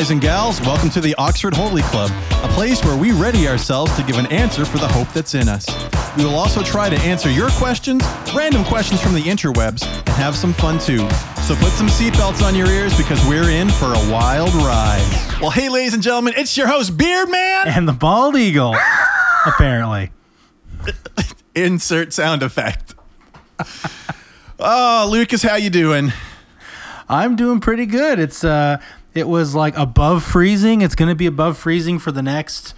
guys and gals, welcome to the Oxford Holy Club, a place where we ready ourselves to give an answer for the hope that's in us. We will also try to answer your questions, random questions from the interwebs, and have some fun too. So put some seatbelts on your ears because we're in for a wild ride. Well, hey, ladies and gentlemen, it's your host, Beard Man. and the bald eagle, apparently. Insert sound effect. oh, Lucas, how you doing? I'm doing pretty good. It's uh, it was like above freezing. It's gonna be above freezing for the next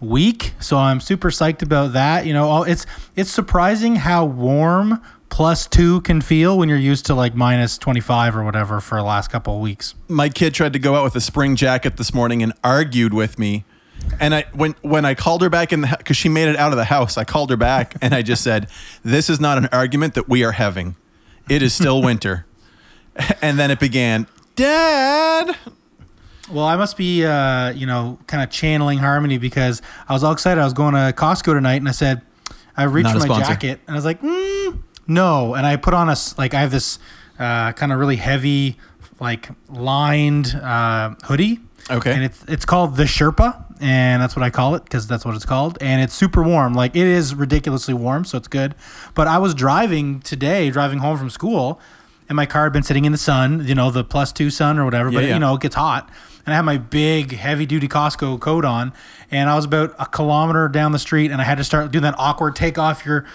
week, so I'm super psyched about that. You know, it's it's surprising how warm plus two can feel when you're used to like minus 25 or whatever for the last couple of weeks. my kid tried to go out with a spring jacket this morning and argued with me. And I when when I called her back in because she made it out of the house, I called her back and I just said, "This is not an argument that we are having. It is still winter." and then it began, "Dad." Well, I must be, uh, you know, kind of channeling harmony because I was all excited. I was going to Costco tonight, and I said, I reached Not a for my sponsor. jacket, and I was like, mm, no. And I put on a s- like I have this uh, kind of really heavy, like lined uh, hoodie. Okay. And it's it's called the Sherpa, and that's what I call it because that's what it's called. And it's super warm. Like it is ridiculously warm, so it's good. But I was driving today, driving home from school, and my car had been sitting in the sun, you know, the plus two sun or whatever. but Yeah, yeah. you know, it gets hot. And I had my big heavy duty Costco coat on, and I was about a kilometer down the street, and I had to start doing that awkward take off your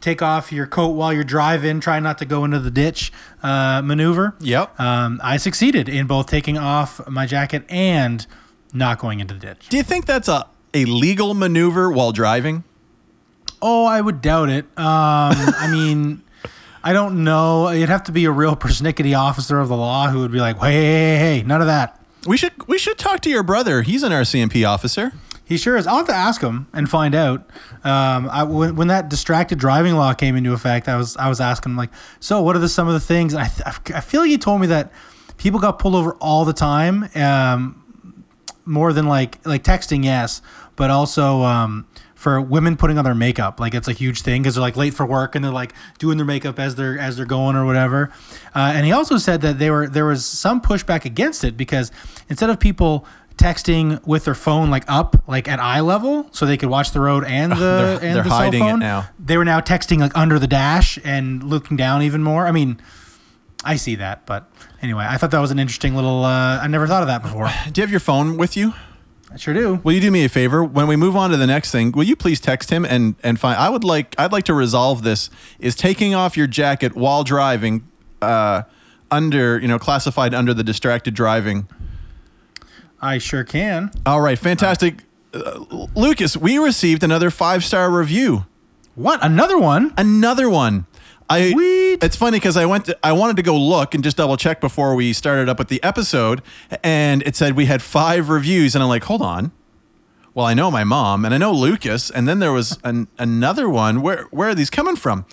take off your coat while you're driving, try not to go into the ditch uh, maneuver. Yep. Um, I succeeded in both taking off my jacket and not going into the ditch. Do you think that's a a legal maneuver while driving? Oh, I would doubt it. Um, I mean, I don't know. It'd have to be a real persnickety officer of the law who would be like, hey, hey, hey, hey, none of that. We should we should talk to your brother. He's an RCMP officer. He sure is. I'll have to ask him and find out. Um, I, when, when that distracted driving law came into effect, I was I was asking him like, so what are the some of the things? And I th- I feel like he told me that people got pulled over all the time, um, more than like like texting, yes, but also um, for women putting on their makeup, like it's a huge thing because they're like late for work and they're like doing their makeup as they're as they're going or whatever. Uh, and he also said that they were there was some pushback against it because instead of people texting with their phone like up like at eye level so they could watch the road and the they're- and they're the hiding cell phone now. they were now texting like under the dash and looking down even more i mean i see that but anyway i thought that was an interesting little uh, i never thought of that before Do you have your phone with you? I sure do Will you do me a favor when we move on to the next thing? Will you please text him and and find? I would like I'd like to resolve this. Is taking off your jacket while driving, uh, under you know classified under the distracted driving. i sure can All right, fantastic, uh, Lucas. We received another five star review. what another one Another one. I Sweet. it's funny because I went to, I wanted to go look and just double check before we started up with the episode, and it said we had five reviews, and I'm like, hold on. Well, I know my mom, and I know Lucas, and then there was an, another one. Where where are these coming from?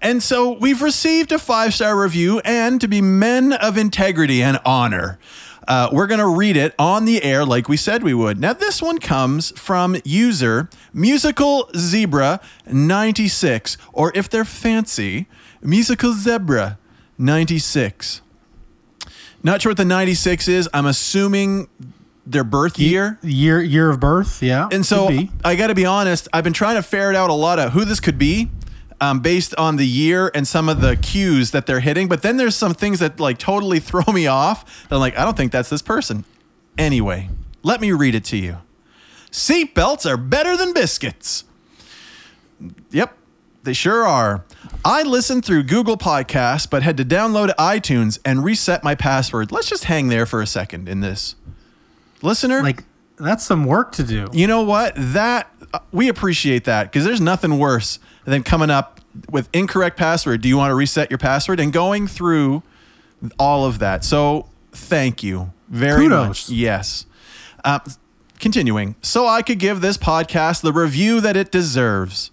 And so we've received a five star review, and to be men of integrity and honor, uh, we're gonna read it on the air like we said we would. Now this one comes from user musical zebra ninety six, or if they're fancy, musical zebra ninety six. Not sure what the 96 is. I'm assuming their birth year. year year of birth yeah And so. I got to be honest, I've been trying to ferret out a lot of who this could be um, based on the year and some of the cues that they're hitting. But then there's some things that like totally throw me off. I'm like, I don't think that's this person. Anyway, let me read it to you. Seatbelts are better than biscuits. Yep, they sure are. I listened through Google Podcasts, but had to download iTunes and reset my password. Let's just hang there for a second in this. Listener, like that's some work to do you know what? That uh, we appreciate that because there's nothing worse than coming up with incorrect password. Do you want to reset your password and going through all of that? So thank you very Kudos. much. Yes. Uh, continuing, so I could give this podcast the review that it deserves.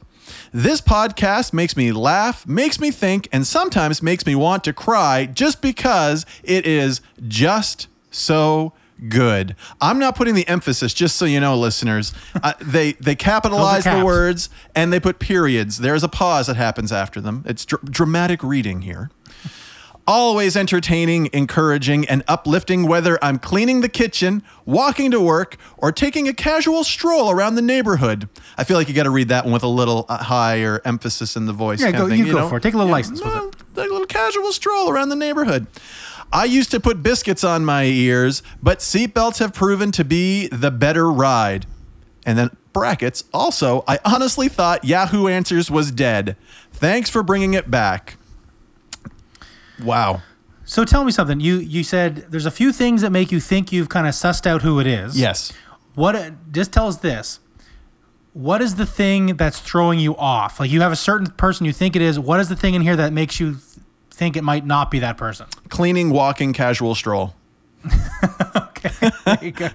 This podcast makes me laugh, makes me think, and sometimes makes me want to cry just because it is just so good. I'm not putting the emphasis, just so you know, listeners. Uh, they they capitalize the words and they put periods. There's a pause that happens after them. It's dr- dramatic reading here. Always entertaining, encouraging, and uplifting whether I'm cleaning the kitchen, walking to work, or taking a casual stroll around the neighborhood. I feel like you got to read that one with a little uh, higher emphasis in the voice. Yeah, go- thing, you go know? for it. Take a little license with well, Take a little casual stroll around the neighborhood. I used to put biscuits on my ears, but seatbelts have proven to be the better ride. And then brackets. Also, I honestly thought Yahoo Answers was dead. Thanks for bringing it back. Wow. So tell me something. You you said there's a few things that make you think you've kind of sussed out who it is. Yes. What just tell us this. What is the thing that's throwing you off? Like you have a certain person you think it is. What is the thing in here that makes you think it might not be that person? Cleaning, walking, casual stroll. Okay, there you go.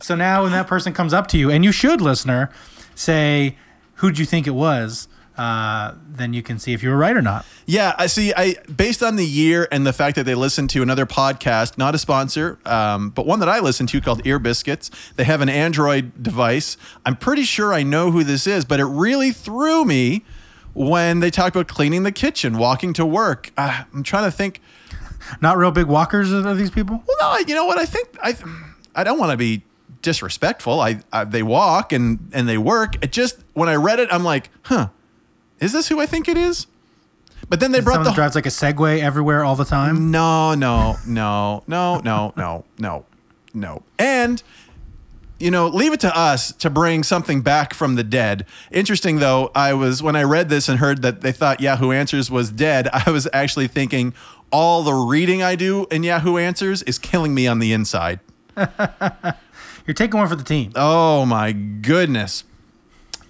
so now when that person comes up to you, and you should, listener, say, "Who'd you think it was?" Uh, then you can see if you were right or not. Yeah, I see. I based on the year and the fact that they listened to another podcast, not a sponsor, um, but one that I listen to called Ear Biscuits. They have an Android device. I'm pretty sure I know who this is, but it really threw me when they talked about cleaning the kitchen, walking to work. Uh, I'm trying to think. Not real big walkers are these people. Well, no, you know what? I think I, I don't want to be disrespectful. I, I they walk and and they work. It just when I read it, I'm like, huh, is this who I think it is? But then they brought the drives like a Segway everywhere all the time. no, no, no, no, no, no, no, no. And you know, leave it to us to bring something back from the dead. Interesting though, I was when I read this and heard that they thought Yahoo Answers was dead, I was actually thinking all the reading I do in Yahoo Answers is killing me on the inside. You're taking one for the team. Oh my goodness.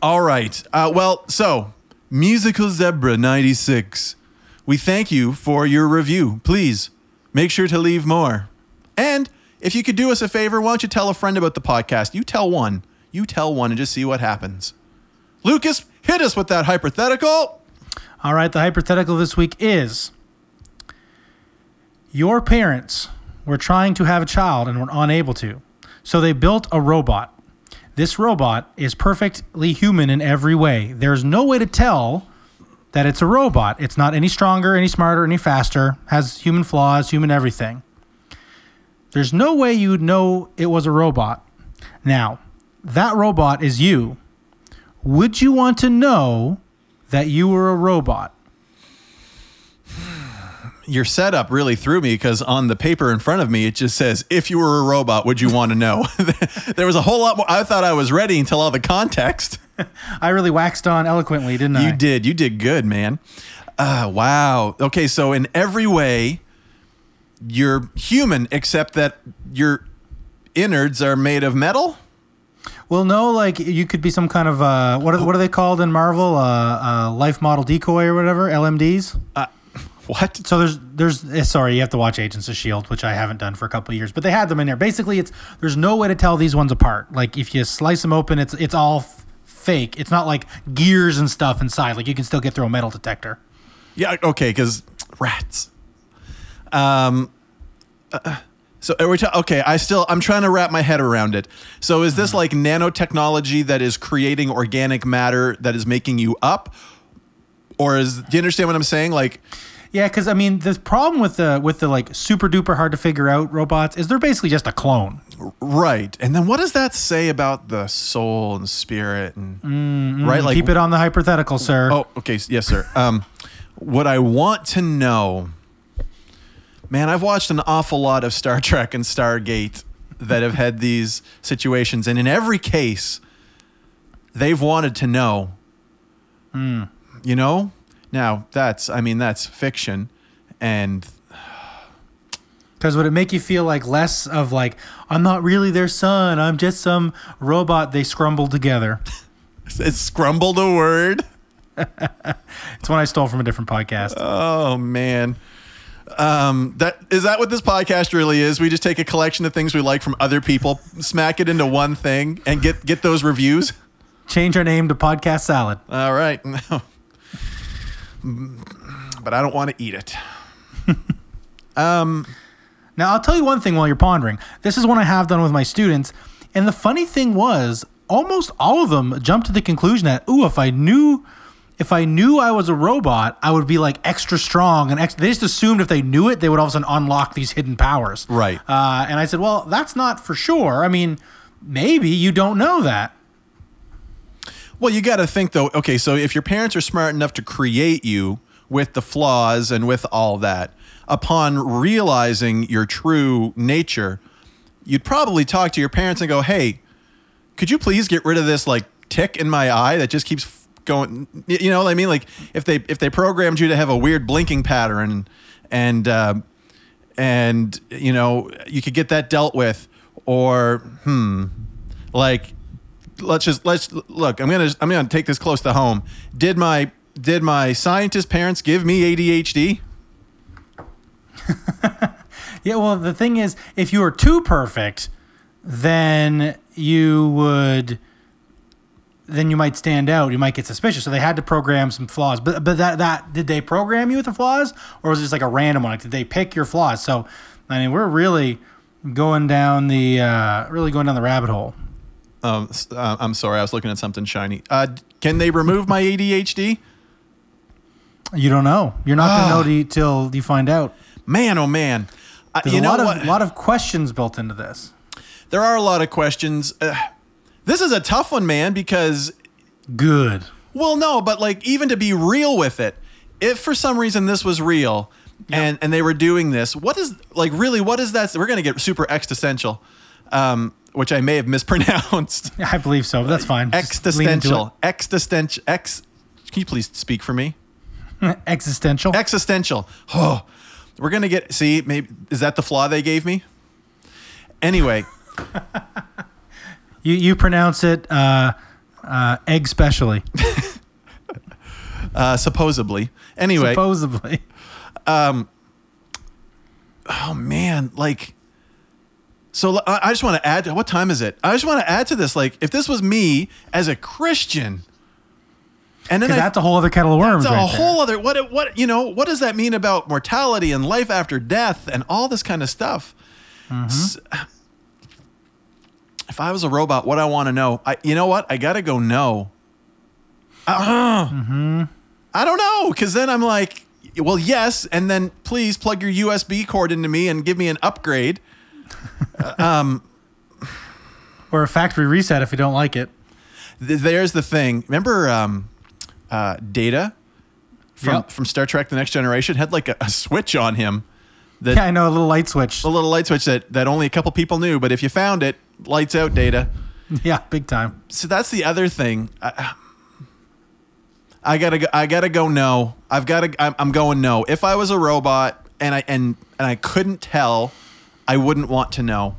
All right. Uh, well, so Musical Zebra 96. We thank you for your review. Please make sure to leave more. And if you could do us a favor, why don't you tell a friend about the podcast? You tell one. You tell one and just see what happens. Lucas, hit us with that hypothetical. All right, the hypothetical this week is your parents were trying to have a child and were unable to. So they built a robot. This robot is perfectly human in every way. There's no way to tell that it's a robot. It's not any stronger, any smarter, any faster, has human flaws, human everything. There's no way you'd know it was a robot. Now, that robot is you. Would you want to know that you were a robot? Your setup really threw me because on the paper in front of me, it just says, if you were a robot, would you want to know? there was a whole lot more. I thought I was ready until all the context. I really waxed on eloquently, didn't I? You did. You did good, man. Uh, wow. Okay, so in every way, you're human, except that your innards are made of metal. Well, no, like you could be some kind of uh, what are, what are they called in Marvel? Uh, uh, life model decoy or whatever, LMDs. What? So there's there's eh, sorry, you have to watch Agents of Shield, which I haven't done for a couple of years, but they had them in there. Basically, it's there's no way to tell these ones apart. Like if you slice them open, it's it's all f- fake. It's not like gears and stuff inside. Like you can still get through a metal detector. Yeah. Okay, because rats. Um. uh, so are we ta- okay, I still I'm trying to wrap my head around it. So is this like nanotechnology that is creating organic matter that is making you up, or is do you understand what I'm saying? Like, Yeah, because I mean, the problem with the with the like super duper hard to figure out robots is they're basically just a clone. right? And then what does that say about the soul and spirit and right? Like, Keep it on the hypothetical, sir. Oh, okay. Yes, sir. Um, what I want to know, man, I've watched an awful lot of Star Trek and Stargate that have had these situations, and in every case, they've wanted to know. Hmm. You know, now that's I mean that's fiction, and Because would it make you feel like less of like I'm not really their son? I'm just some robot they scrumbled together. it's scrumbled a word. It's one I stole from a different podcast. Oh man. Um, that is that what this podcast really is? We just take a collection of things we like from other people, smack it into one thing, and get get those reviews. Change our name to Podcast Salad. All right, but I don't want to eat it. Um, now I'll tell you one thing while you're pondering. This is one I have done with my students, and the funny thing was, almost all of them jumped to the conclusion that, ooh, if I knew, if I knew I was a robot, I would be like extra strong and ex- they just assumed if they knew it, they would all of a sudden unlock these hidden powers. Right. Uh, and I said, well, that's not for sure. I mean, maybe you don't know that. Well, you got to think though. Okay, so if your parents are smart enough to create you with the flaws and with all that, upon realizing your true nature, you'd probably talk to your parents and go, "Hey, could you please get rid of this like tick in my eye that just keeps going?" You know what I mean? Like if they if they programmed you to have a weird blinking pattern and uh, and you know you could get that dealt with, or hmm, like let's just let's look. I'm gonna I'm gonna take this close to home. Did my did my scientist parents give me ADHD? Yeah, well, the thing is, if you were too perfect, then you would, then you might stand out. You might get suspicious. So they had to program some flaws. But but that that did they program you with the flaws, or was it just like a random one? Like, did they pick your flaws? So I mean, we're really going down the uh, really going down the rabbit hole. Um, uh, I'm sorry, I was looking at something shiny. Uh, can they remove my ADHD? You don't know. You're not Ah. going to know t- till you find out. Man, oh man. Uh, There's you a know lot what? of lot of questions built into this. there are a lot of questions. Uh, this is a tough one, man, because Good. Well, no, but like even to be real with it, if for some reason this was real and and they were doing this, what is like really what is that? We're gonna get super existential, um, which I may have mispronounced. I believe so. But that's fine. Just lean into Existential, existential, ex. Can you please speak for me? Existential. Existential. Oh, we're gonna get. See, maybe is that the flaw they gave me? Anyway, You you pronounce it uh, uh, egg specially. uh, supposedly. Anyway, Supposedly. Um. oh man, like so I just want to add what time is it? I just want to add to this like if this was me as a Christian and then I, that's a whole other kettle of worms. that's a right there. whole other what what you know, what does that mean about mortality and life after death and all this kind of stuff? S- if I was a robot, what I want to know, I you know what? I got to go no. Uh, I don't know cuz then I'm like well, yes, and then please plug your USB cord into me and give me an upgrade. Or a factory reset if you don't like it. Th- there's the thing. Remember um, uh, Data from Yep. from Star Trek: The Next Generation had like a, a switch on him, that Yeah, I know a little light switch. a little light switch that that only a couple people knew. But if you found it, lights out Data. Yeah, big time. So that's the other thing. I, I gotta go, I gotta go no. I've gotta I'm, I'm going no. If I was a robot and I and and I couldn't tell, I wouldn't want to know.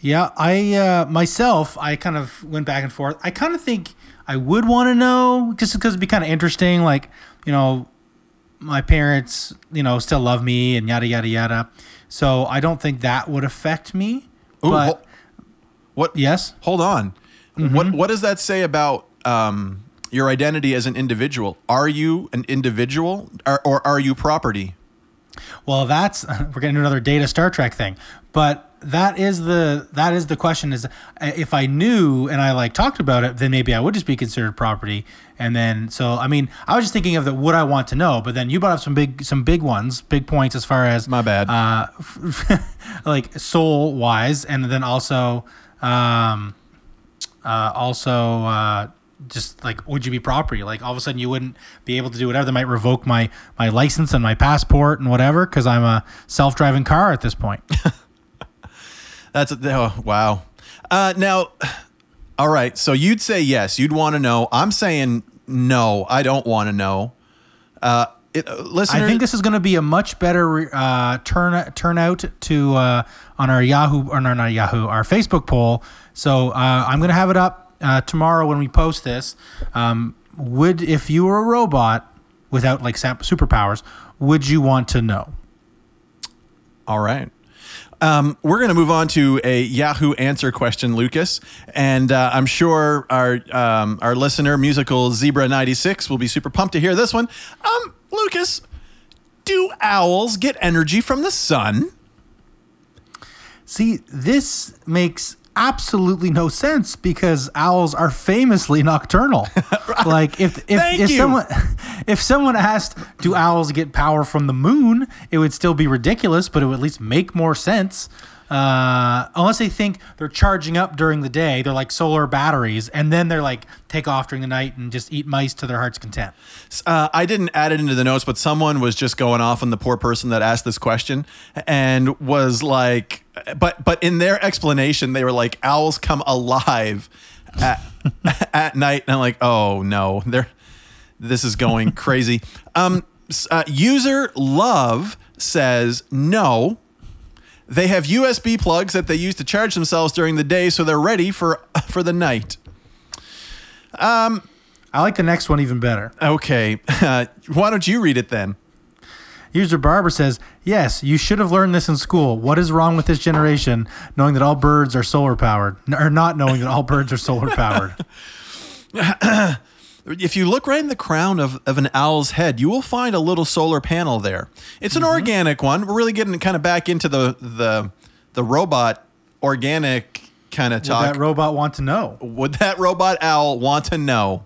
Yeah, I uh, myself, I kind of went back and forth. I kind of think I would want to know just because it'd be kind of interesting. Like, you know, my parents, you know, still love me and yada yada yada. So I don't think that would affect me. Ooh, but hol- what? yes, Hold on. What what does that say about um, your identity as an individual? Are you an individual, or, or are you property? Well, that's we're getting to another data Star Trek thing, but that is the that is the question: is uh, if I knew and I like talked about it, then maybe I would just be considered property. And then, so I mean, I was just thinking of the would I want to know, but then you brought up some big some big ones, big points as far as My bad. uh, like soul wise, and then also um, uh, also uh, just like would you be property? Like all of a sudden you wouldn't be able to do whatever. They might revoke my my license and my passport and whatever because I'm a self driving car at this point. That's oh, wow. Uh, now, all right. So you'd say yes. You'd want to know. I'm saying no. I don't want to know. Uh, it, uh, I think this is going to be a much better uh, turn turnout to uh, on our Yahoo or no, not Yahoo, our Facebook poll. So uh, I'm going to have it up uh, tomorrow when we post this. Um, would if you were a robot without like superpowers, would you want to know? All right. Um, we're going to move on to a Yahoo answer question, Lucas, and uh, I'm sure our um, our listener, musical Zebra ninety six, will be super pumped to hear this one. Um, Lucas, do owls get energy from the sun? See, this makes absolutely no sense because owls are famously nocturnal. Like if if, if someone if someone asked, "Do owls get power from the moon?" It would still be ridiculous, but it would at least make more sense. Uh, unless they think they're charging up during the day, they're like solar batteries, and then they're like take off during the night and just eat mice to their heart's content. Uh, I didn't add it into the notes, but someone was just going off on the poor person that asked this question and was like, but but in their explanation, they were like, owls come alive at, at night, and I'm like, oh no, they're this is going crazy. Um, uh, user love says no. They have USB plugs that they use to charge themselves during the day, so they're ready for for the night. I like the next one even better. Okay, uh, why don't you read it then? User Barber says, Yes, you should have learned this in school. What is wrong with this generation knowing that all birds are solar powered? Or not knowing that all birds are solar powered? If you look right in the crown of, of an owl's head, you will find a little solar panel there. It's an organic one. We're really getting kind of back into the the the robot organic kind of Would talk. that robot want to know? Would that robot owl want to know?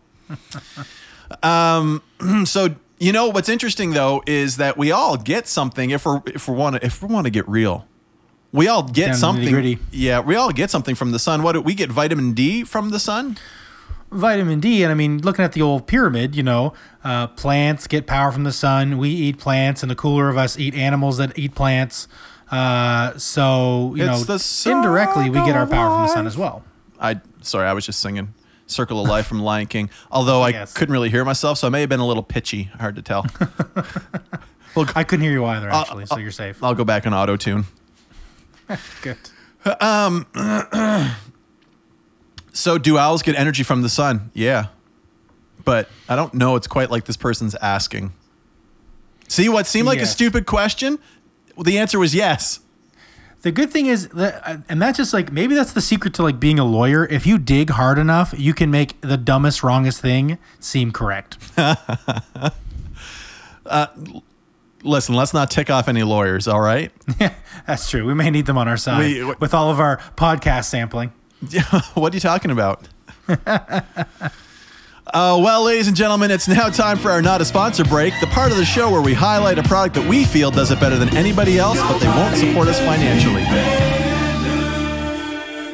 um, so you know what's interesting though is that we all get something if we're if we want to if we want to get real. We all get Down something. Yeah, we all get something from the sun. What do we get? Vitamin D from the sun. Vitamin D, and I mean, looking at the old pyramid, you know, uh, plants get power from the sun. We eat plants, and the cooler of us eat animals that eat plants. Uh, so, you It's know, indirectly, we get our circle power from the sun as well. I sorry, I was just singing "Circle of Life" from Lion King. Although I Yes. couldn't really hear myself, so I may have been a little pitchy. Hard to tell. Well, I couldn't hear you either, actually, so you're safe. I'll go back on auto tune. Good. So, do owls get energy from the sun? Yeah, but I don't know. It's quite like this person's asking. See what seemed like a stupid question? Well, the answer was yes. The good thing is that, uh, and that's just like maybe that's the secret to like being a lawyer. If you dig hard enough, you can make the dumbest, wrongest thing seem correct. Listen, let's not tick off any lawyers. All right. Yeah, that's true. We may need them on our side We- with all of our podcast sampling. what are you talking about? Uh, well, ladies and gentlemen, it's now time for our not a sponsor break, the part of the show where we highlight a product that we feel does it better than anybody else, but they won't support us financially.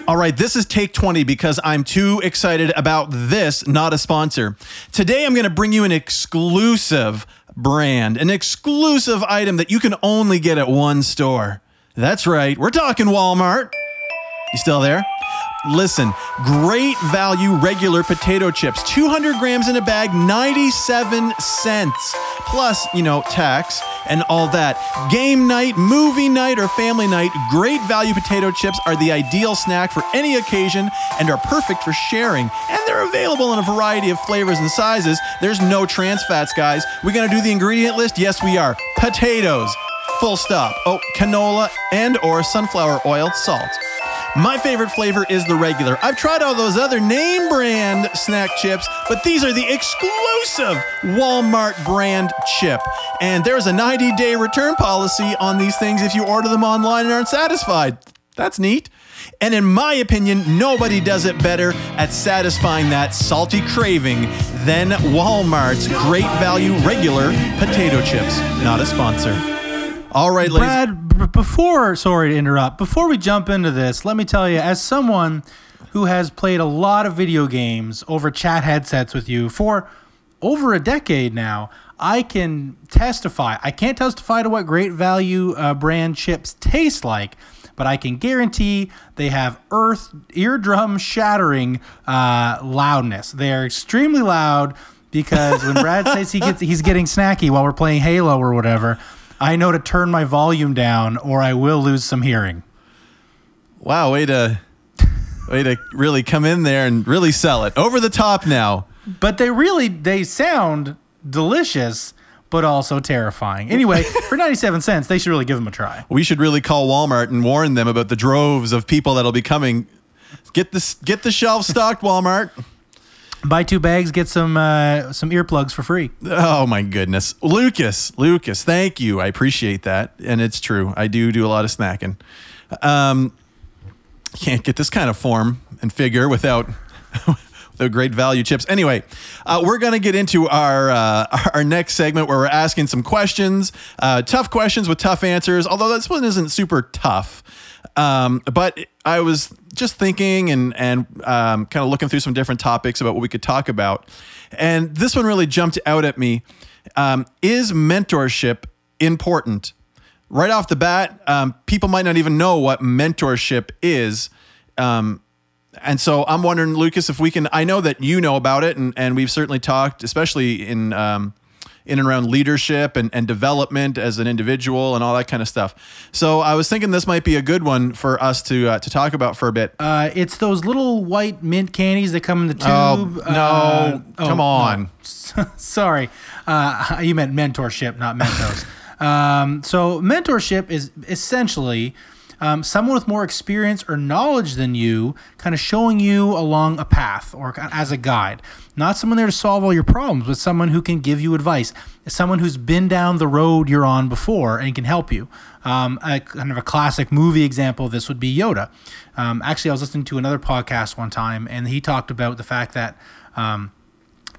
All right, this is take 20 because I'm too excited about this, not a sponsor. Today, I'm going to bring you an exclusive brand, an exclusive item that you can only get at one store. That's right, we're talking Walmart. You still there? Listen, great value regular potato chips, 200 grams in a bag, 97 cents. Plus, you know, tax and all that. Game night, movie night, or family night, great value potato chips are the ideal snack for any occasion and are perfect for sharing. And they're available in a variety of flavors and sizes. There's no trans fats, guys. We're gonna do the ingredient list? Yes, we are. Potatoes, full stop. Oh, canola and or sunflower oil, salt. My favorite flavor is the regular. I've tried all those other name brand snack chips, but these are the exclusive Walmart brand chip. And there's a 90 day return policy on these things if you order them online and aren't satisfied. That's neat. And in my opinion, nobody does it better at satisfying that salty craving than Walmart's great value regular potato chips. Not a sponsor. All right, ladies. Brad, b- before, sorry to interrupt, before we jump into this, let me tell you, as someone who has played a lot of video games over chat headsets with you for over a decade now, I can testify. I can't testify to what great value uh, brand chips taste like, but I can guarantee they have earth eardrum shattering uh, loudness. They are extremely loud because when Brad says he gets he's getting snacky while we're playing Halo or whatever, I know to turn my volume down or I will lose some hearing. Wow, way to way to really come in there and really sell it. Over the top now. But they really they sound delicious but also terrifying. Anyway, for 97 cents, they should really give them a try. We should really call Walmart and warn them about the droves of people that'll be coming. Get this get the shelves stocked, Walmart. Buy two bags, get some uh, some earplugs for free. Oh my goodness. Lucas, Lucas, thank you. I appreciate that. And it's true. I do do a lot of snacking. Um can't get this kind of form and figure without the great value chips. Anyway, uh, we're going to get into our uh, our next segment where we're asking some questions, uh, tough questions with tough answers. Although this one isn't super tough, um, but I was just thinking and and um, kind of looking through some different topics about what we could talk about, and this one really jumped out at me. Um, is mentorship important? Right off the bat, um, people might not even know what mentorship is. Um, and so I'm wondering, Lucas, if we can. I know that you know about it, and, and we've certainly talked, especially in um, in and around leadership and, and development as an individual and all that kind of stuff. So I was thinking this might be a good one for us to uh, to talk about for a bit. Uh, it's those little white mint candies that come in the tube. Oh, no. Uh, Come on. no. Sorry. Uh, you meant mentorship, not Mentos. um, so, mentorship is essentially um, someone with more experience or knowledge than you kind of showing you along a path or as a guide. Not someone there to solve all your problems, but someone who can give you advice. Someone who's been down the road you're on before and can help you. Um, a kind of a classic movie example of this would be Yoda. Um, actually, I was listening to another podcast one time, and he talked about the fact that. Um,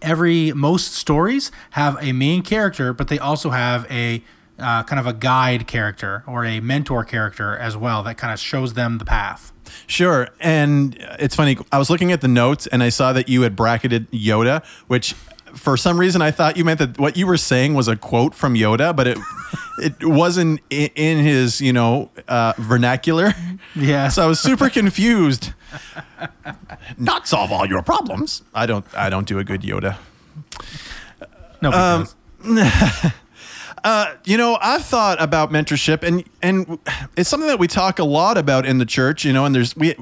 every most stories have a main character, but they also have a uh, kind of a guide character or a mentor character as well that kind of shows them the path. Sure. And it's funny. I was looking at the notes and I saw that you had bracketed Yoda, which for some reason I thought you meant that what you were saying was a quote from Yoda, but it it wasn't in, his you know uh, vernacular. Yeah. So I was super confused. Not solve all your problems. I don't. I don't do a good Yoda. No, because Uh, you know, I've thought about mentorship, and and it's something that we talk a lot about in the church. You know, and there's we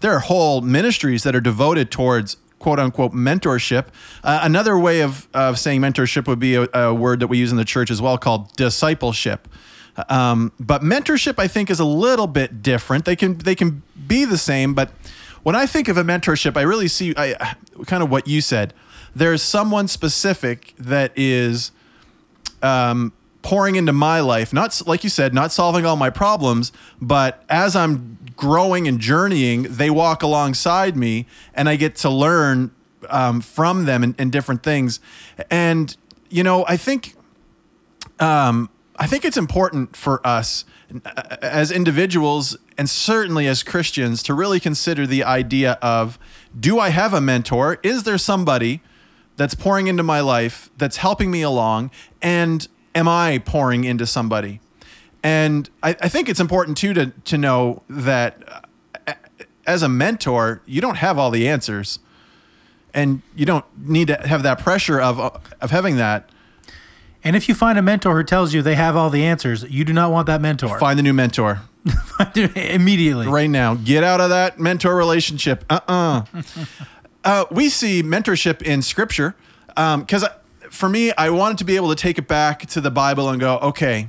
there are whole ministries that are devoted towards quote unquote mentorship. Uh, another way of of saying mentorship would be a, a word that we use in the church as well, called discipleship. Um, but mentorship, I think, is a little bit different. They can they can be the same, but when I think of a mentorship, I really see I, kind of what you said. There's someone specific that is um, pouring into my life, not like you said, not solving all my problems, but as I'm growing and journeying, they walk alongside me, and I get to learn um, from them and, different things. And you know, I think um, I think it's important for us uh, as individuals and certainly as Christians to really consider the idea of do I have a mentor? Is there somebody that's pouring into my life that's helping me along? And am I pouring into somebody? And I, I think it's important too to, to know that uh, as a mentor, you don't have all the answers. And you don't need to have that pressure of, of having that. and if you find a mentor who tells you they have all the answers, you do not want that mentor. Find a new mentor. immediately. right now. Get out of that mentor relationship. Uh-uh. uh We see mentorship in scripture because for me, I wanted to be able to take it back to the Bible and go, okay,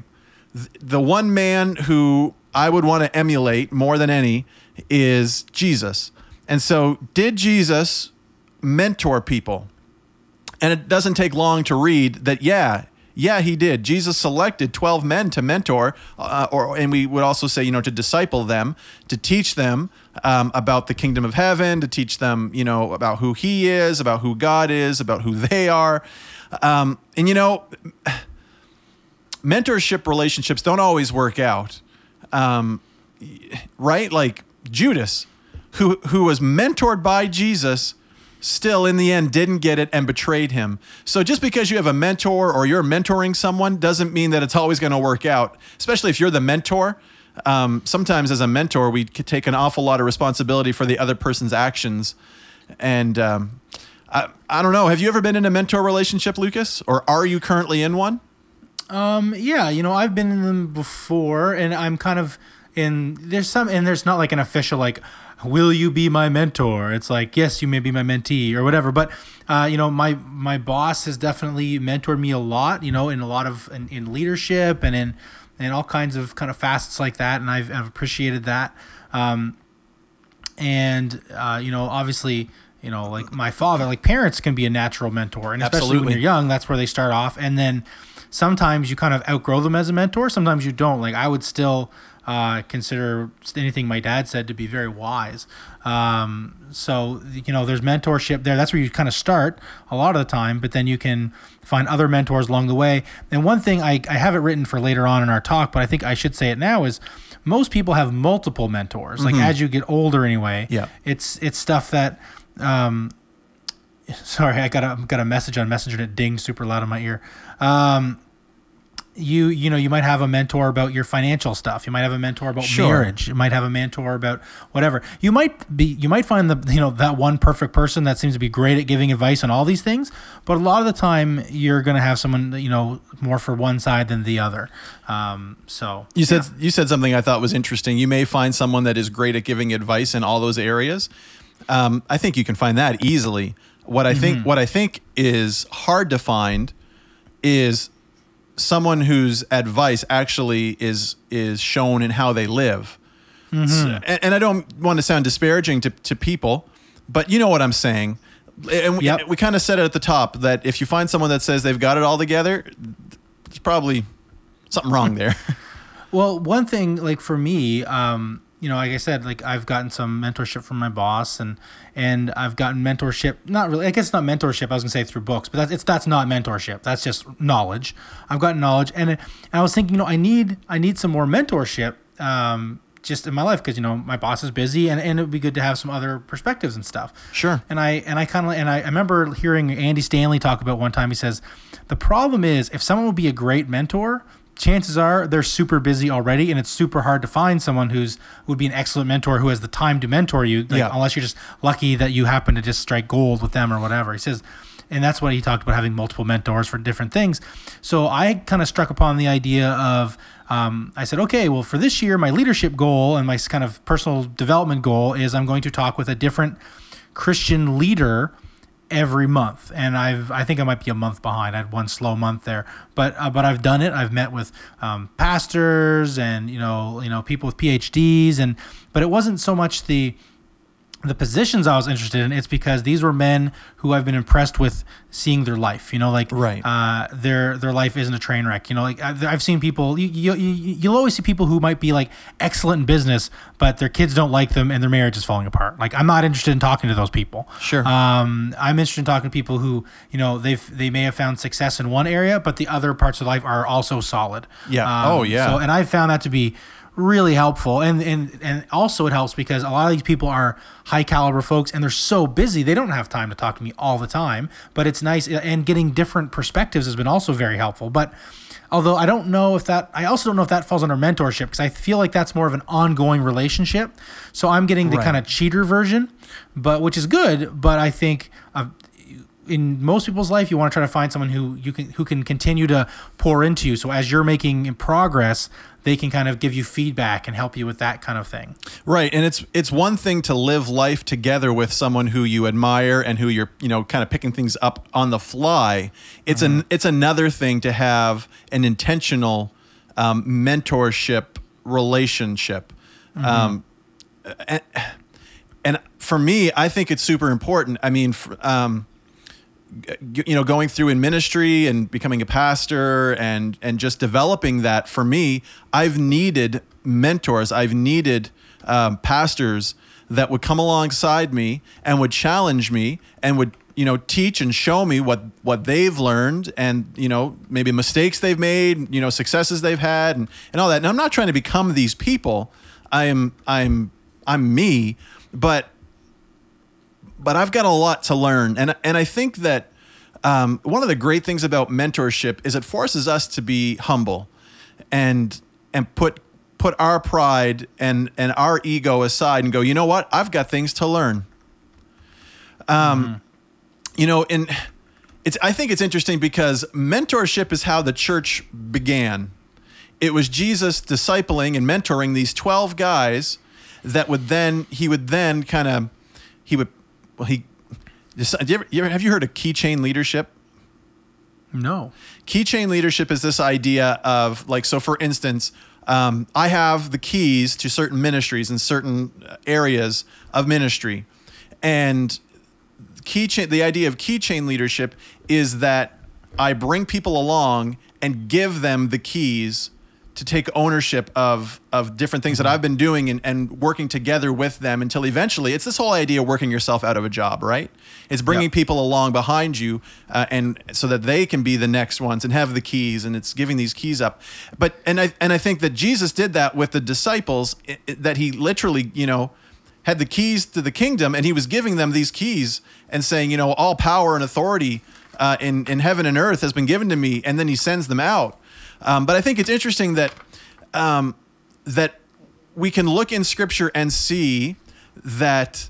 th- the one man who I would want to emulate more than any is Jesus. And so, did Jesus mentor people? And it doesn't take long to read that, yeah, yeah, he did. Jesus selected 12 men to mentor, uh, or and we would also say, you know, to disciple them, to teach them um, about the kingdom of heaven, to teach them, you know, about who he is, about who God is, about who they are. Um, and, you know, mentorship relationships don't always work out. Um, right? Like Judas, who who was mentored by Jesus, still in the end didn't get it and betrayed him. So just because you have a mentor or you're mentoring someone doesn't mean that it's always going to work out. Especially if you're the mentor. Um, sometimes as a mentor, we take an awful lot of responsibility for the other person's actions. And um, I, I don't know. Have you ever been in a mentor relationship, Lucas? Or are you currently in one? Um, yeah, you know, I've been in them before, and I'm kind of in. There's some, and there's not like an official like, "Will you be my mentor?" It's like, "Yes, you may be my mentee" or whatever. But, uh, you know, my my boss has definitely mentored me a lot. You know, in a lot of in, in leadership and in and all kinds of kind of facets like that, and I've, I've appreciated that. Um, and uh, you know, obviously. You know, like my father, like parents can be a natural mentor, and especially when you're young, that's where they start off. And then sometimes you kind of outgrow them as a mentor sometimes you don't like i would still uh, consider anything my dad said to be very wise. Um, so you know, there's mentorship there. That's where you kind of start a lot of the time, but then you can find other mentors along the way. And one thing I, I have it written for later on in our talk, but I think I should say it now is most people have multiple mentors. Like as you get older, anyway. Yeah. It's it's stuff that. Um, sorry, I got a got a message on Messenger and it dinged super loud in my ear. Um, you you know you might have a mentor about your financial stuff. You might have a mentor about Sure. marriage. You might have a mentor about whatever. You might be you might find the you know that one perfect person that seems to be great at giving advice on all these things. But a lot of the time you're going to have someone you know more for one side than the other. Um, so You said you said something I thought was interesting. You may find someone that is great at giving advice in all those areas. Um, I think you can find that easily. What I think what I think is hard to find is someone whose advice actually is is shown in how they live. So- and, and I don't want to sound disparaging to, to people, but you know what I'm saying. And we, Yep. we kind of said it at the top that if you find someone that says they've got it all together, there's probably something wrong there. Well, one thing like for me, um, you know, like I said, like I've gotten some mentorship from my boss, and and I've gotten mentorship. Not really. I guess it's not mentorship. I was gonna say through books, but that's it's that's not mentorship. That's just knowledge. I've gotten knowledge, and, it- and I was thinking, you know, I need I need some more mentorship. Um, just in my life because you know my boss is busy and, and it would be good to have some other perspectives and stuff Sure. and I and I kind of and I, I remember hearing Andy Stanley talk about one time. He says the problem is if someone would be a great mentor, chances are they're super busy already, and it's super hard to find someone who's would be an excellent mentor who has the time to mentor you. Like, Yeah. unless you're just lucky that you happen to just strike gold with them or whatever. He says. And that's what he talked about having multiple mentors for different things. So I kind of struck upon the idea of um, I said, okay, well, for this year, my leadership goal and my kind of personal development goal is I'm going to talk with a different Christian leader every month and i've i think i might be a month behind. I had one slow month there but uh, but i've done it. I've met with um, pastors and you know you know people with phds and but it wasn't so much the the positions I was interested in, it's because these were men who I've been impressed with seeing their life. You know, like Right. uh, their their life isn't a train wreck. You know, like I've, I've seen people. You, you, you you'll always see people who might be like excellent in business, but their kids don't like them and their marriage is falling apart. Like I'm not interested in talking to those people. Sure. Um, I'm interested in talking to people who you know they've they may have found success in one area, but the other parts of life are also solid. Yeah. Um, Oh, yeah. So and I found that to be really helpful. And and and also it helps because a lot of these people are high caliber folks and they're so busy they don't have time to talk to me all the time. But it's nice and getting different perspectives has been also very helpful. But although I don't know if that I also don't know if that falls under mentorship because I feel like that's more of an ongoing relationship. So I'm getting the Right. kind of cheater version but which is good but I think uh, in most people's life you want to try to find someone who you can who can continue to pour into you so as you're making progress they can kind of give you feedback and help you with that kind of thing Right, and it's it's one thing to live life together with someone who you admire and who you're you know kind of picking things up on the fly. It's an it's another thing to have an intentional um, mentorship relationship. Um, and, and for me, I think it's super important. I mean, um, you know going through in ministry and becoming a pastor and and just developing that for me i've needed mentors. I've needed um, pastors that would come alongside me and would challenge me and would you know teach and show me what what they've learned and you know maybe mistakes they've made you know successes they've had and, and all that. And i'm not trying to become these people. I'm i'm i'm me. But but I've got a lot to learn, and and I think that um, one of the great things about mentorship is it forces us to be humble, and and put put our pride and and our ego aside and go. You know what? I've got things to learn. Um, you know, and it's I think it's interesting because mentorship is how the church began. It was Jesus discipling and mentoring these twelve guys that would then he would then kind of he would well he do you ever, you ever have you heard of keychain leadership? No. Keychain leadership is this idea of like so for instance um, i have the keys to certain ministries and certain areas of ministry. And keychain the idea of keychain leadership is that i bring people along and give them the keys to take ownership of of different things that I've been doing and, and working together with them until eventually it's this whole idea of working yourself out of a job, right? It's bringing Yep. people along behind you uh, and so that they can be the next ones and have the keys and it's giving these keys up. But and I and I think that Jesus did that with the disciples i- i- that he literally, you know, had the keys to the kingdom and he was giving them these keys and saying, you know, all power and authority uh, in, in heaven and earth has been given to me. And then he sends them out. Um, but I think it's interesting that, um, that we can look in scripture and see that,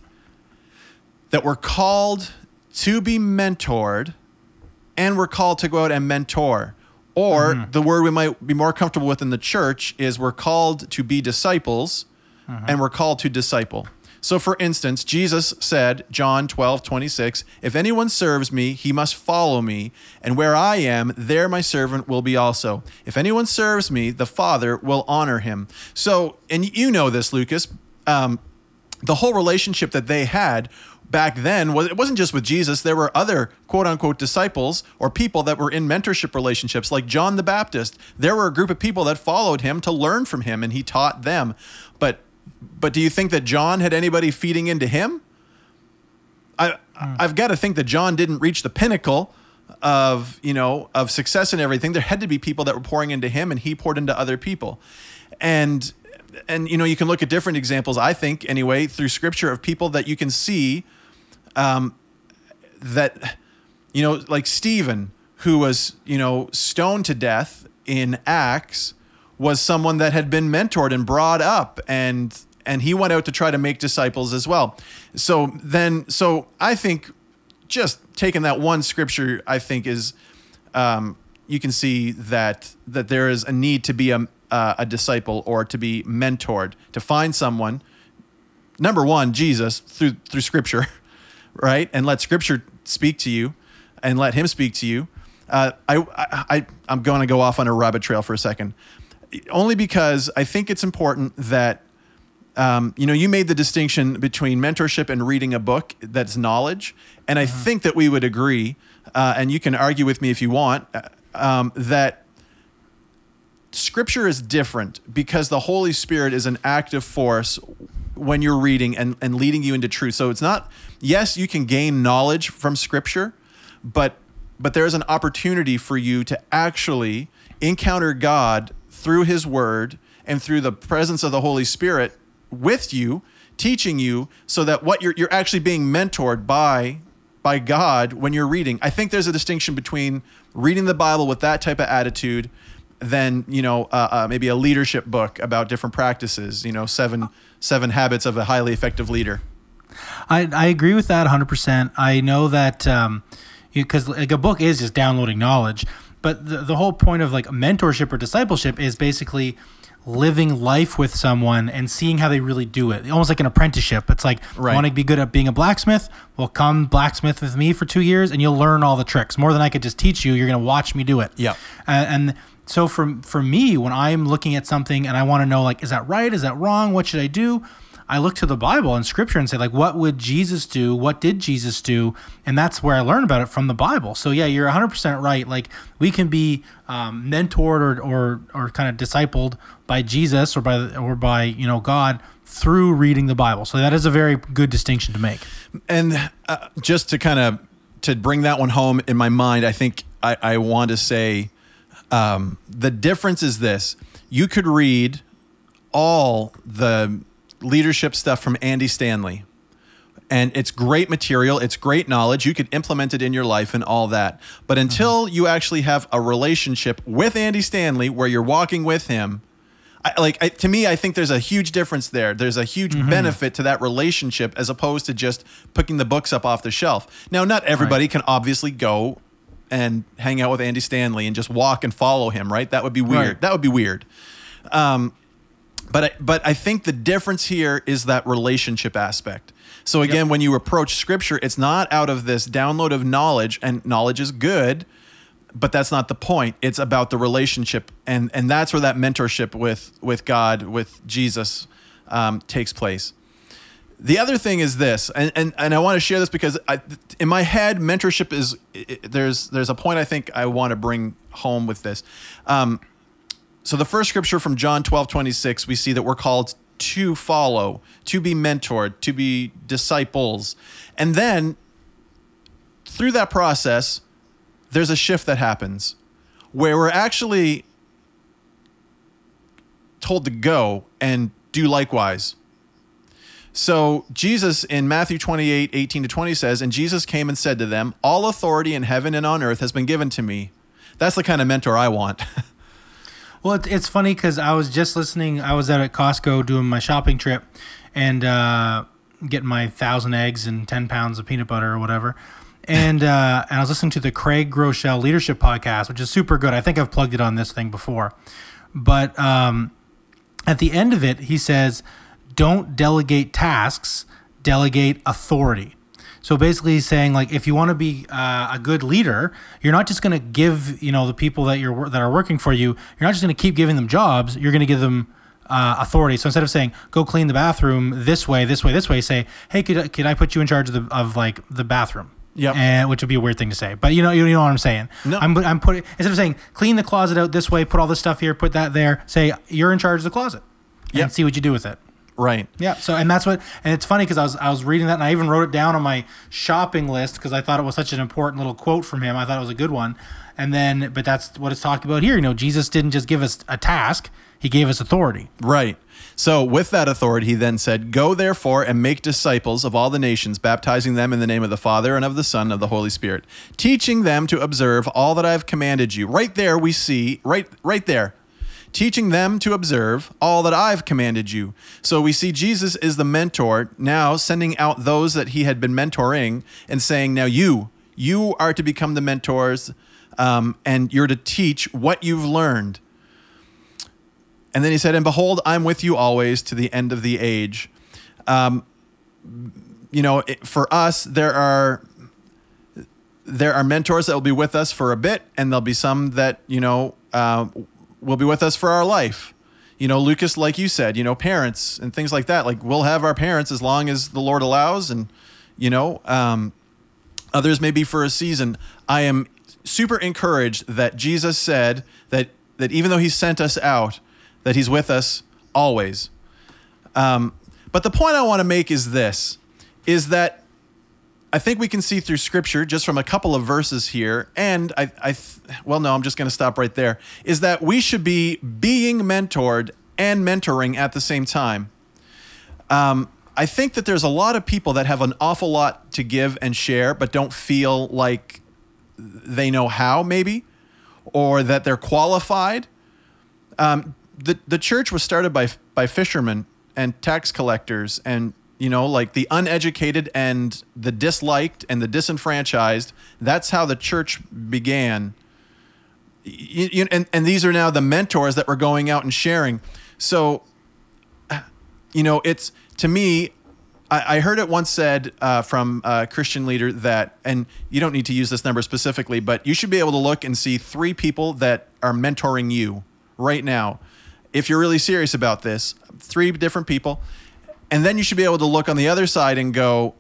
that we're called to be mentored and we're called to go out and mentor. Or the word we might be more comfortable with in the church is we're called to be disciples and we're called to disciple. So, for instance, Jesus said, John 12, 26, If anyone serves me, he must follow me, and where I am, there my servant will be also. If anyone serves me, the Father will honor him. So, and you know this, Lucas, um, the whole relationship that they had back then was it wasn't just with Jesus. There were other quote unquote disciples or people that were in mentorship relationships, like John the Baptist. There were a group of people that followed him to learn from him, and he taught them. But but do you think that John had anybody feeding into him? I I've got to think that John didn't reach the pinnacle of you know of success and everything. There had to be people that were pouring into him, and he poured into other people, and and you know you can look at different examples. I think anyway through Scripture of people that you can see um, that you know like Stephen, who was you know stoned to death in Acts, was someone that had been mentored and brought up and and he went out to try to make disciples as well. So then, so I think just taking that one scripture, I think is um, you can see that that there is a need to be a uh, a disciple or to be mentored to find someone. Number one, Jesus through through Scripture, right, and let Scripture speak to you, and let Him speak to you. Uh, I, I I I'm going to go off on a rabbit trail for a second, only because I think it's important that um, you know, you made the distinction between mentorship and reading a book that's knowledge. And I think that we would agree, uh, and you can argue with me if you want, uh, um, that scripture is different because the Holy Spirit is an active force when you're reading and, and leading you into truth. So it's not, yes, you can gain knowledge from scripture, but but there's an opportunity for you to actually encounter God through his word and through the presence of the Holy Spirit with you, teaching you so that what you're you're actually being mentored by by God when you're reading. I think there's a distinction between reading the Bible with that type of attitude than you know uh, uh, maybe a leadership book about different practices. You know, seven seven habits of a highly effective leader. I, I agree with that 100%. I know that um, because like a book is just downloading knowledge, but the, the whole point of like mentorship or discipleship is basically living life with someone and seeing how they really do it. Almost like an apprenticeship. It's like, Right. want to be good at being a blacksmith? Well, come blacksmith with me for two years and you'll learn all the tricks. More than I could just teach you, you're going to watch me do it. Yeah. And, and so for for me, when I'm looking at something and I want to know like, is that right? Is that wrong? What should I do? I look to the Bible and Scripture and say like, what would Jesus do? What did Jesus do? And that's where I learn about it from the Bible. So yeah, you're 100 percent right. Like we can be um, mentored or or or kind of discipled by Jesus or by or by you know God through reading the Bible. So that is a very good distinction to make. and uh, just to kind of to bring that one home in my mind, I think I, I want to say um, the difference is this: you could read all the leadership stuff from Andy Stanley, and it's great material, it's great knowledge. You could implement it in your life and all that. But until you actually have a relationship with Andy Stanley, where you're walking with him, I, like I, to me, I think there's a huge difference there. There's a huge benefit to that relationship as opposed to just picking the books up off the shelf. Now, not everybody can obviously go and hang out with Andy Stanley and just walk and follow him, right? That would be weird. Right. That would be weird. Um, but I, but I think the difference here is that relationship aspect. So again, when you approach scripture, it's not out of this download of knowledge, and knowledge is good, but that's not the point. It's about the relationship, and and that's where that mentorship with with God, with Jesus, um, takes place. The other thing is this, and and, and I want to share this because I, in my head, mentorship is i- i- there's there's a point I think I want to bring home with this. Um, so the first scripture from John 12, 26, we see that we're called to follow, to be mentored, to be disciples. And then through that process, there's a shift that happens where we're actually told to go and do likewise. So Jesus in Matthew 28, 18 to 20 says, And Jesus came and said to them, All authority in heaven and on earth has been given to me. That's the kind of mentor I want. Well, it, it's funny because I was just listening. I was out at Costco doing my shopping trip and uh, getting my thousand eggs and ten pounds of peanut butter or whatever. And uh, and I was listening to the Craig Groeschel Leadership Podcast, which is super good. I think I've plugged it on this thing before, but um, at the end of it, he says, "Don't delegate tasks, delegate authority." So basically, he's saying like if you want to be uh, a good leader, you're not just going to give you know the people that you're that are working for you. You're not just going to keep giving them jobs. You're going to give them uh, authority. So instead of saying go clean the bathroom this way, this way, this way, say hey, could could I put you in charge of the of like the bathroom? Yeah, And which would be a weird thing to say, but you know, you know what I'm saying. No. I'm, I'm putting instead of saying clean the closet out this way, put all this stuff here, put that there. Say you're in charge of the closet, and Yep. see what you do with it. Right. Yeah. So, and that's what, and it's funny because I was I was reading that and I even wrote it down on my shopping list because I thought it was such an important little quote from him. I thought it was a good one. And then, but that's what it's talking about here. You know, Jesus didn't just give us a task; he gave us authority. Right. So, with that authority, he then said, Go therefore and make disciples of all the nations, baptizing them in the name of the Father and of the Son and of the Holy Spirit, teaching them to observe all that I have commanded you. Right there, we see, right, right there, teaching them to observe all that I've commanded you. So, we see Jesus is the mentor now sending out those that he had been mentoring and saying, Now you, you are to become the mentors um, and you're to teach what you've learned. And then he said, And behold, I'm with you always to the end of the age. Um, you know, it, for us, there are there are mentors that will be with us for a bit, and there'll be some that you know uh, will be with us for our life. You know, Lucas, like you said, you know, parents and things like that. Like we'll have our parents as long as the Lord allows, and you know, um, others may be for a season. I am super encouraged that Jesus said that that even though He sent us out, that He's with us always. Um, but the point I want to make is this: is that I think we can see through Scripture just from a couple of verses here, and I, I well, no, I'm just going to stop right there. Is that we should be being mentored and mentoring at the same time. Um, I think that there's a lot of people that have an awful lot to give and share, but don't feel like they know how, maybe, or that they're qualified. Um, the the church was started by by fishermen and tax collectors, and you know, like the uneducated and the disliked and the disenfranchised. That's how the church began. You, you, and and these are now the mentors that were going out and sharing. So you know, it's to me. I, I heard it once said uh, from a Christian leader that, and you don't need to use this number specifically, but you should be able to look and see three people that are mentoring you right now. If you're really serious about this, three different people, and then you should be able to look on the other side and go,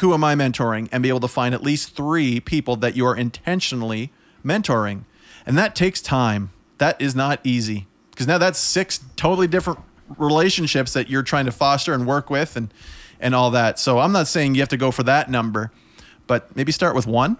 who am I mentoring? And be able to find at least three people that you are intentionally mentoring. And that takes time. That is not easy because now that's six totally different relationships that you're trying to foster and work with and and all that. So I'm not saying you have to go for that number, but maybe start with one.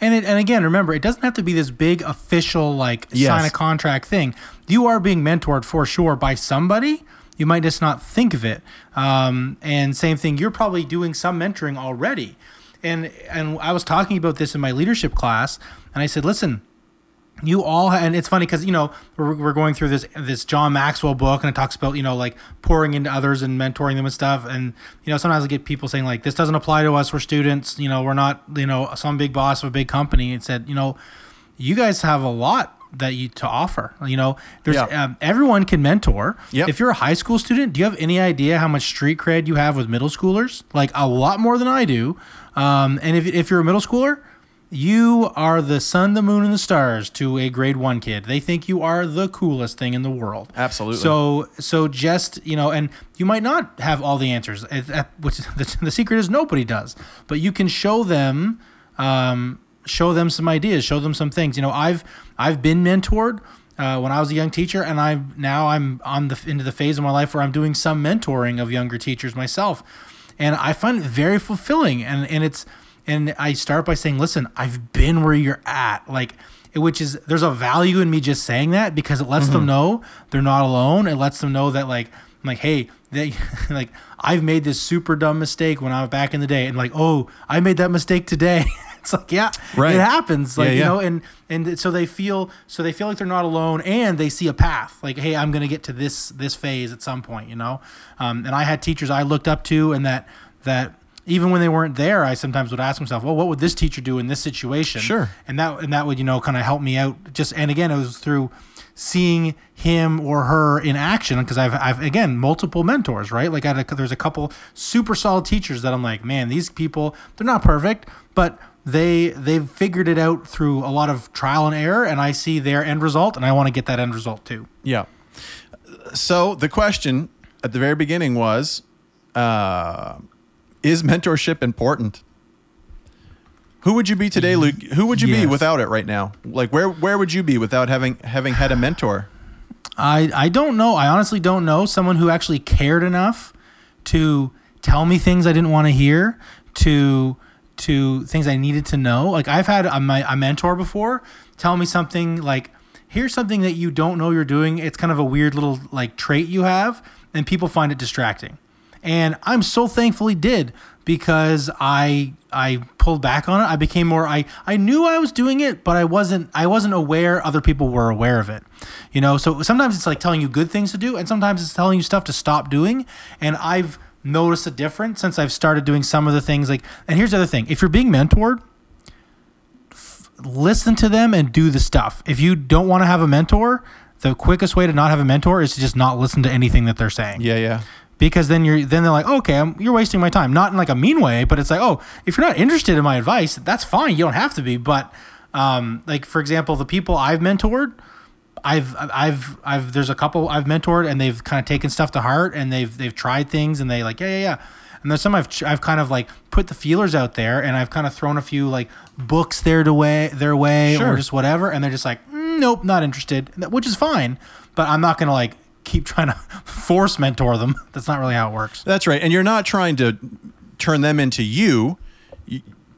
And it, and again, remember, it doesn't have to be this big official like Yes. sign a contract thing. You are being mentored for sure by somebody. You might just not think of it. Um, and same thing, you're probably doing some mentoring already. And and I was talking about this in my leadership class, and I said, listen, you all and it's funny because you know we're, we're going through this this john maxwell book and it talks about you know like pouring into others and mentoring them and stuff and you know sometimes i get people saying like this doesn't apply to us we're students you know we're not you know some big boss of a big company and said you know you guys have a lot that you to offer you know there's Yeah. um, everyone can mentor Yep. if you're a high school student do you have any idea how much street cred you have with middle schoolers like a lot more than i do um, and if, if you're a middle schooler you are the sun, the moon, and the stars to a grade one kid. They think you are the coolest thing in the world. Absolutely. So, so just you know, and you might not have all the answers. It- Which the, the secret is nobody does. But you can show them, um, show them some ideas, show them some things. You know, I've I've been mentored. uh, when I was a young teacher, and I'm now I'm on the into the phase of my life where I'm doing some mentoring of younger teachers myself, and I find it very fulfilling. And and it's and I start by saying, listen, I've been where you're at, like. Which is there's a value in me just saying that because it lets them know they're not alone. It lets them know that like I'm like, hey, they like I've made this super dumb mistake when I was back in the day, and like, oh, I made that mistake today. it's like, yeah, Right. it happens. Like Yeah, you know, and and so they feel so they feel like they're not alone, and they see a path. Like, hey, I'm gonna get to this this phase at some point. You know, um, and I had teachers I looked up to, and that that. Even when they weren't there, I sometimes would ask myself, "Well, what would this teacher do in this situation?" Sure. and that and that would you know kind of help me out. Just and again, it was through seeing him or her in action because I've, I've again multiple mentors right like I had a, there's a couple super solid teachers that I'm like man these people they're not perfect but they they've figured it out through a lot of trial and error and I see their end result and I want to get that end result too Yeah. So the question at the very beginning was, uh, is mentorship important? Who would you be today, Luke? Who would you be without it right now? Like where where would you be without having having had a mentor? I I don't know. I honestly don't know someone who actually cared enough to tell me things I didn't want to hear, to to things I needed to know. Like I've had a, my, a mentor before tell me something like, "Here's something that you don't know you're doing. It's kind of a weird little like trait you have, and people find it distracting." And I'm so thankful he did because I I pulled back on it. I became more I I knew I was doing it, but I wasn't I wasn't aware other people were aware of it. You know, so sometimes it's like telling you good things to do and sometimes it's telling you stuff to stop doing. And I've noticed a difference since I've started doing some of the things like and here's the other thing. If you're being mentored, f- listen to them and do the stuff. If you don't want to have a mentor, the quickest way to not have a mentor is to just not listen to anything that they're saying Yeah, yeah. because then you're then they're like okay I'm, you're wasting my time not in like a mean way but it's like oh if you're not interested in my advice that's fine you don't have to be but um, like for example the people i've mentored i've i've i've there's a couple i've mentored and they've kind of taken stuff to heart and they've they've tried things and they like yeah yeah yeah and there's some I've, I've kind of like put the feelers out there and I've kind of thrown a few like books their way their way Sure. or just whatever and they're just like "Mm, nope not interested which is fine but I'm not gonna like keep trying to force mentor them that's not really how it works That's right. And you're not trying to turn them into you.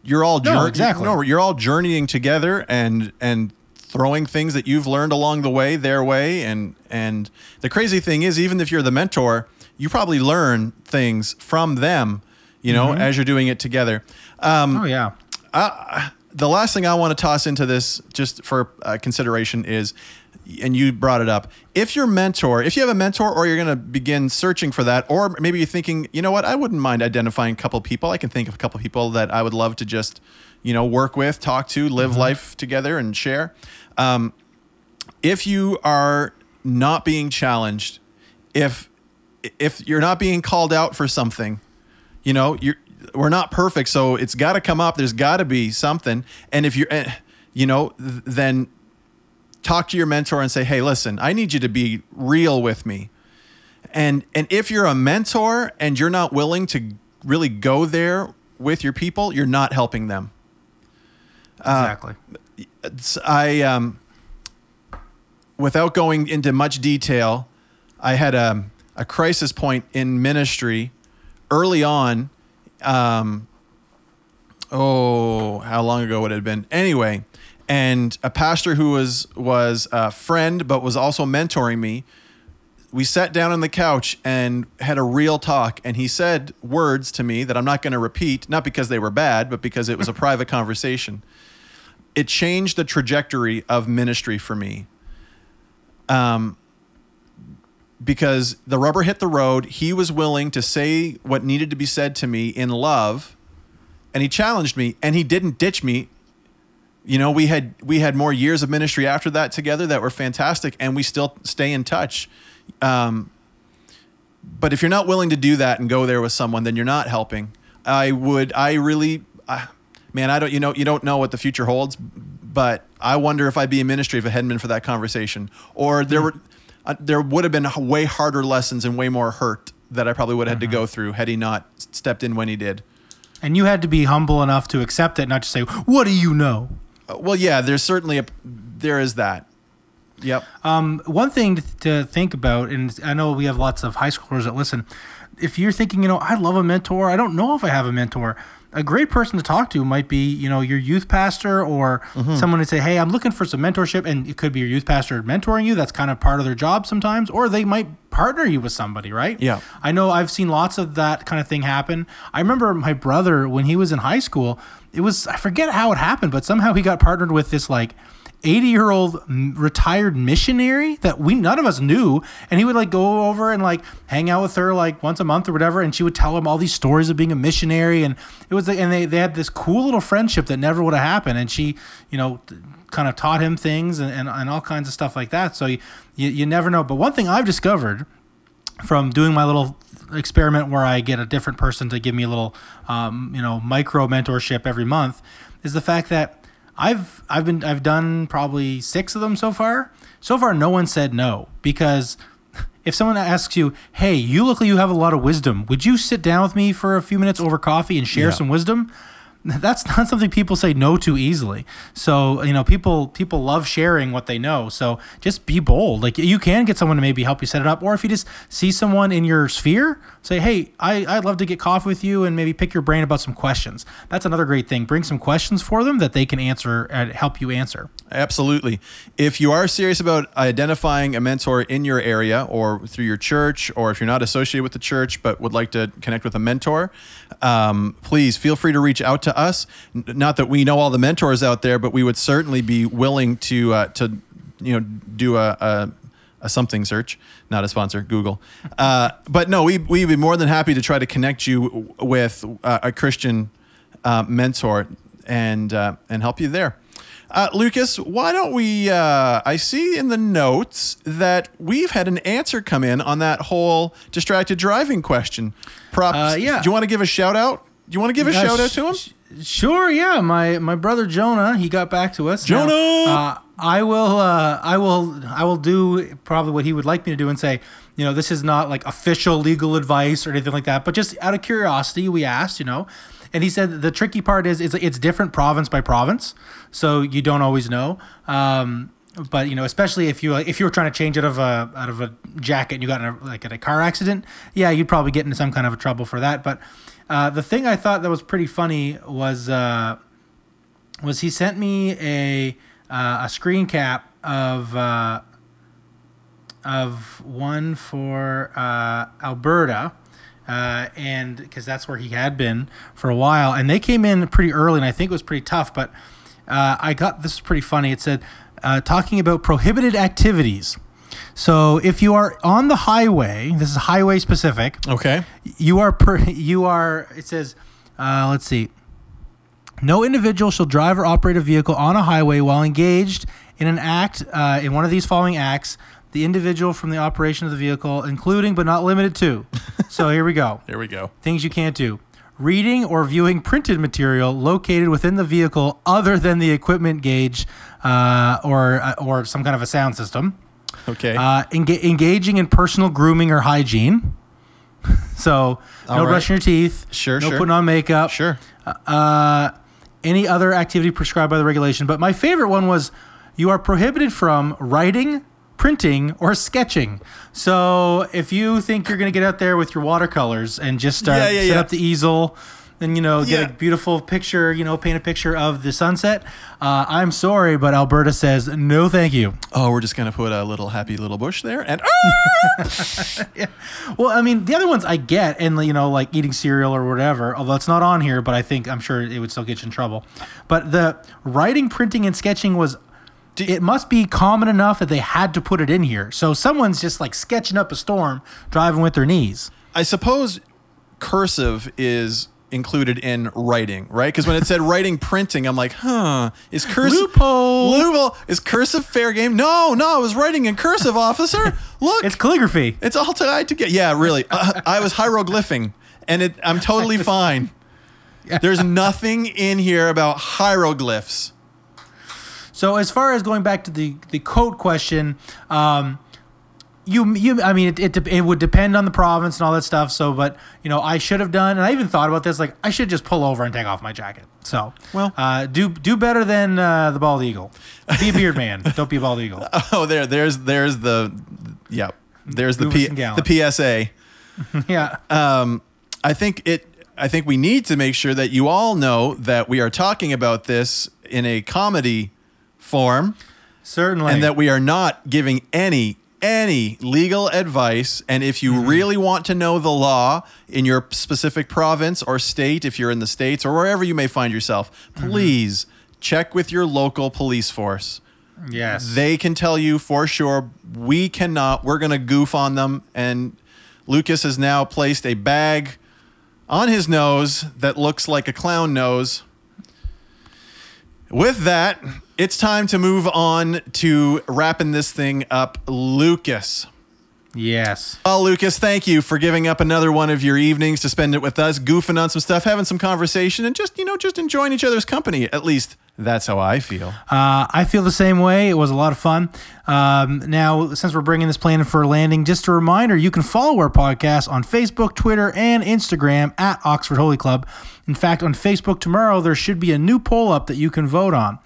You're all No, jour- exactly. No, you're all journeying together and and throwing things that you've learned along the way their way. And and the crazy thing is, even if you're the mentor, you probably learn things from them. You know, as you're doing it together. Um, oh yeah the last thing I want to toss into this, just for uh, consideration, is, and you brought it up. If your mentor, if you have a mentor, or you're going to begin searching for that, or maybe you're thinking, you know what, I wouldn't mind identifying a couple people. I can think of a couple people that I would love to just, you know, work with, talk to, live life together, and share. Um, if you are not being challenged, if if you're not being called out for something, you know, you're we're not perfect, so it's got to come up. There's got to be something, and if you're, eh, you know, then talk to your mentor and say, "Hey, listen, I need you to be real with me." And and if you're a mentor and you're not willing to really go there with your people, you're not helping them. exactly It's- I um, without going into much detail, I had a a crisis point in ministry early on. Um, oh, how long ago would it have been? Anyway, and a pastor who was was a friend but was also mentoring me. We sat down on the couch and had a real talk, and he said words to me that I'm not going to repeat, not because they were bad, but because it was a private conversation it changed the trajectory of ministry for me. Um, because the rubber hit the road, he was willing to say what needed to be said to me in love, and he challenged me, and he didn't ditch me. You know, we had we had more years of ministry after that together that were fantastic, and we still stay in touch. Um, but if you're not willing to do that and go there with someone, then you're not helping. I would, I really, uh, man, I don't, you know, you don't know what the future holds, but I wonder if I'd be in ministry if it hadn't been for that conversation, or there were, uh, there would have been way harder lessons and way more hurt that I probably would have had to go through had he not stepped in when he did. and you had to be humble enough to accept it not just say what do you know Uh, Well, yeah, there's certainly a, there is that. Yep. Um, one thing to, to think about, and I know we have lots of high schoolers that listen. If you're thinking, you know, I love a mentor, I don't know if I have a mentor. A great person to talk to might be, you know, your youth pastor or Mm-hmm. someone to say, hey, I'm looking for some mentorship, and it could be your youth pastor mentoring you. That's kind of part of their job sometimes, or they might partner you with somebody, right? Yeah. I know I've seen lots of that kind of thing happen. I remember my brother when he was in high school. It was I forget how it happened, but somehow he got partnered with this like 80 year old retired missionary that we none of us knew and he would like go over and like hang out with her like once a month or whatever and she would tell him all these stories of being a missionary and it was like, and they, they had this cool little friendship that never would have happened and she you know kind of taught him things and, and, and all kinds of stuff like that so you, you, you never know. But one thing i've discovered from doing my little experiment where I get a different person to give me a little, um, you know, micro mentorship every month, is the fact that I've I've been I've done probably six of them so far. So far, no one said no because if someone asks you, "Hey, you look like you have a lot of wisdom. Would you sit down with me for a few minutes over coffee and share Yeah. some wisdom?" That's not something people say no to easily. So you know, people people love sharing what they know. So just be bold. Like you can get someone to maybe help you set it up, or if you just see someone in your sphere, say, "Hey, I I'd love to get coffee with you and maybe pick your brain about some questions." That's another great thing. Bring some questions for them that they can answer and help you answer. Absolutely. If you are serious about identifying a mentor in your area or through your church, or if you're not associated with the church but would like to connect with a mentor, um, please feel free to reach out to us. N- Not that we know all the mentors out there, but we would certainly be willing to uh, to you know do a, a a something search, not a sponsor, Google. Uh, but no, we we'd be more than happy to try to connect you with uh, a Christian uh, mentor and uh, and help you there. Uh, Lucas, why don't we? Uh, I see in the notes that we've had an answer come in on that whole distracted driving question. Props. Uh, yeah. Do you want to give a shout out? Do you want to give a shout out to him? Sure, yeah. My my brother Jonah, he got back to us. Now, Jonah! uh, I will uh, I will I will do probably what he would like me to do and say, you know, this is not like official legal advice or anything like that, but just out of curiosity, we asked, you know. And he said the tricky part is it's it's different province by province, so you don't always know. Um, but you know, especially if you if you were trying to change out of a out of a jacket and you got in a, like in a car accident, yeah, you'd probably get into some kind of a trouble for that. But uh, the thing I thought that was pretty funny was uh, was he sent me a uh, a screen cap of uh, of one for uh, Alberta. Uh, and because that's where he had been for a while, and they came in pretty early, and I think it was pretty tough. But I got this is pretty funny. It said uh, talking about prohibited activities. So if you are on the highway, this is highway specific Okay. you are per, you are it says uh, let's see no individual shall drive or operate a vehicle on a highway while engaged in an act uh, in one of these following acts the individual from the operation of the vehicle including but not limited to so here we go Here we go. things you can't do reading or viewing printed material located within the vehicle other than the equipment gauge uh, or uh, or some kind of a sound system Okay. uh, enga- engaging in personal grooming or hygiene. so no All right. brushing your teeth. Sure, No sure. putting on makeup. sure. Uh, any other activity prescribed by the regulation. But my favorite one was you are prohibited from writing, printing, or sketching. So if you think you're going to get out there with your watercolors and just start Yeah, yeah, set yeah. up the easel. And you know, get Yeah. a beautiful picture. You know, paint a picture of the sunset. Uh, I'm sorry, but Alberta says no, thank you. Oh, we're just gonna put a little happy little bush there, and Well, I mean, the other ones I get, and you know, like eating cereal or whatever. Although it's not on here, but I think I'm sure it would still get you in trouble. But the writing, printing, and sketching was. it must be common enough that they had to put it in here. So someone's just like sketching up a storm, driving with their knees. I suppose cursive is included in writing, right? Because when it said writing printing, I'm like, huh, is cursive Loophole. Loophole is cursive fair game? No, no, I was writing in cursive, officer. Look, It's calligraphy. it's all tied together. Yeah, really. Uh, I was hieroglyphing, and it, I'm totally fine. There's nothing in here about hieroglyphs. So as far as going back to the the code question, um, you you I mean it, it it would depend on the province and all that stuff. So, but you know, I should have done, and I even thought about this. Like, I should just pull over and take off my jacket. So, Well- uh, do do better than uh, the bald eagle. Be a beard man. Don't be a bald eagle. Oh, there, there's, there's the, yep, there's the P, the PSA. yeah. um, I think it. I think we need to make sure that you all know that we are talking about this in a comedy form, Certainly. and that we are not giving any any legal advice. And if you Mm-hmm. really want to know the law in your specific province or state, if you're in the states or wherever you may find yourself, Mm-hmm. please check with your local police force. yes. They can tell you for sure. We cannot. We're going to goof on them. And Lucas has now placed a bag on his nose that looks like a clown nose. With that, it's time to move on to wrapping this thing up. Lucas. yes. Well, Lucas, thank you for giving up another one of your evenings to spend it with us, goofing on some stuff, having some conversation, and just, you know, just enjoying each other's company. At least that's how I feel. Uh, I feel the same way. It was a lot of fun. Um, now, since we're bringing this plane in for a landing, just a reminder you can follow our podcast on Facebook, Twitter, and Instagram at Oxford Holy Club. In fact, on Facebook tomorrow, there should be a new poll up that you can vote on.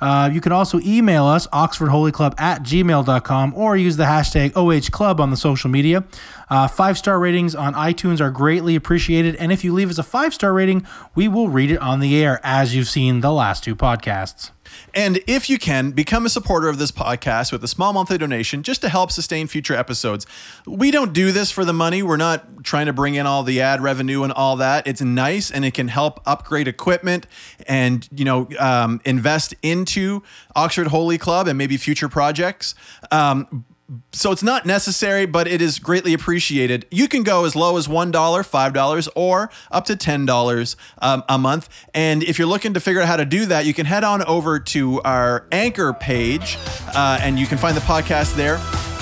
Uh, you can also email us, oxfordholyclub at gmail.com, or use the hashtag OHClub on the social media. Uh, five star ratings on iTunes are greatly appreciated. And if you leave us a five star rating, we will read it on the air, as you've seen the last two podcasts. And if you can, become a supporter of this podcast with a small monthly donation just to help sustain future episodes. We don't do this for the money. We're not trying to bring in all the ad revenue and all that. It's nice and it can help upgrade equipment and, you know, um, invest into Oxford Holy Club and maybe future projects. Um, so it's not necessary, but it is greatly appreciated. You can go as low as $1, $5, or up to $10 um, a month. And if you're looking to figure out how to do that, you can head on over to our Anchor page uh, and you can find the podcast there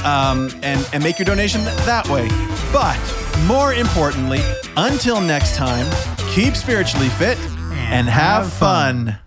um, and, and make your donation that way. But more importantly, until next time, keep spiritually fit and, have fun.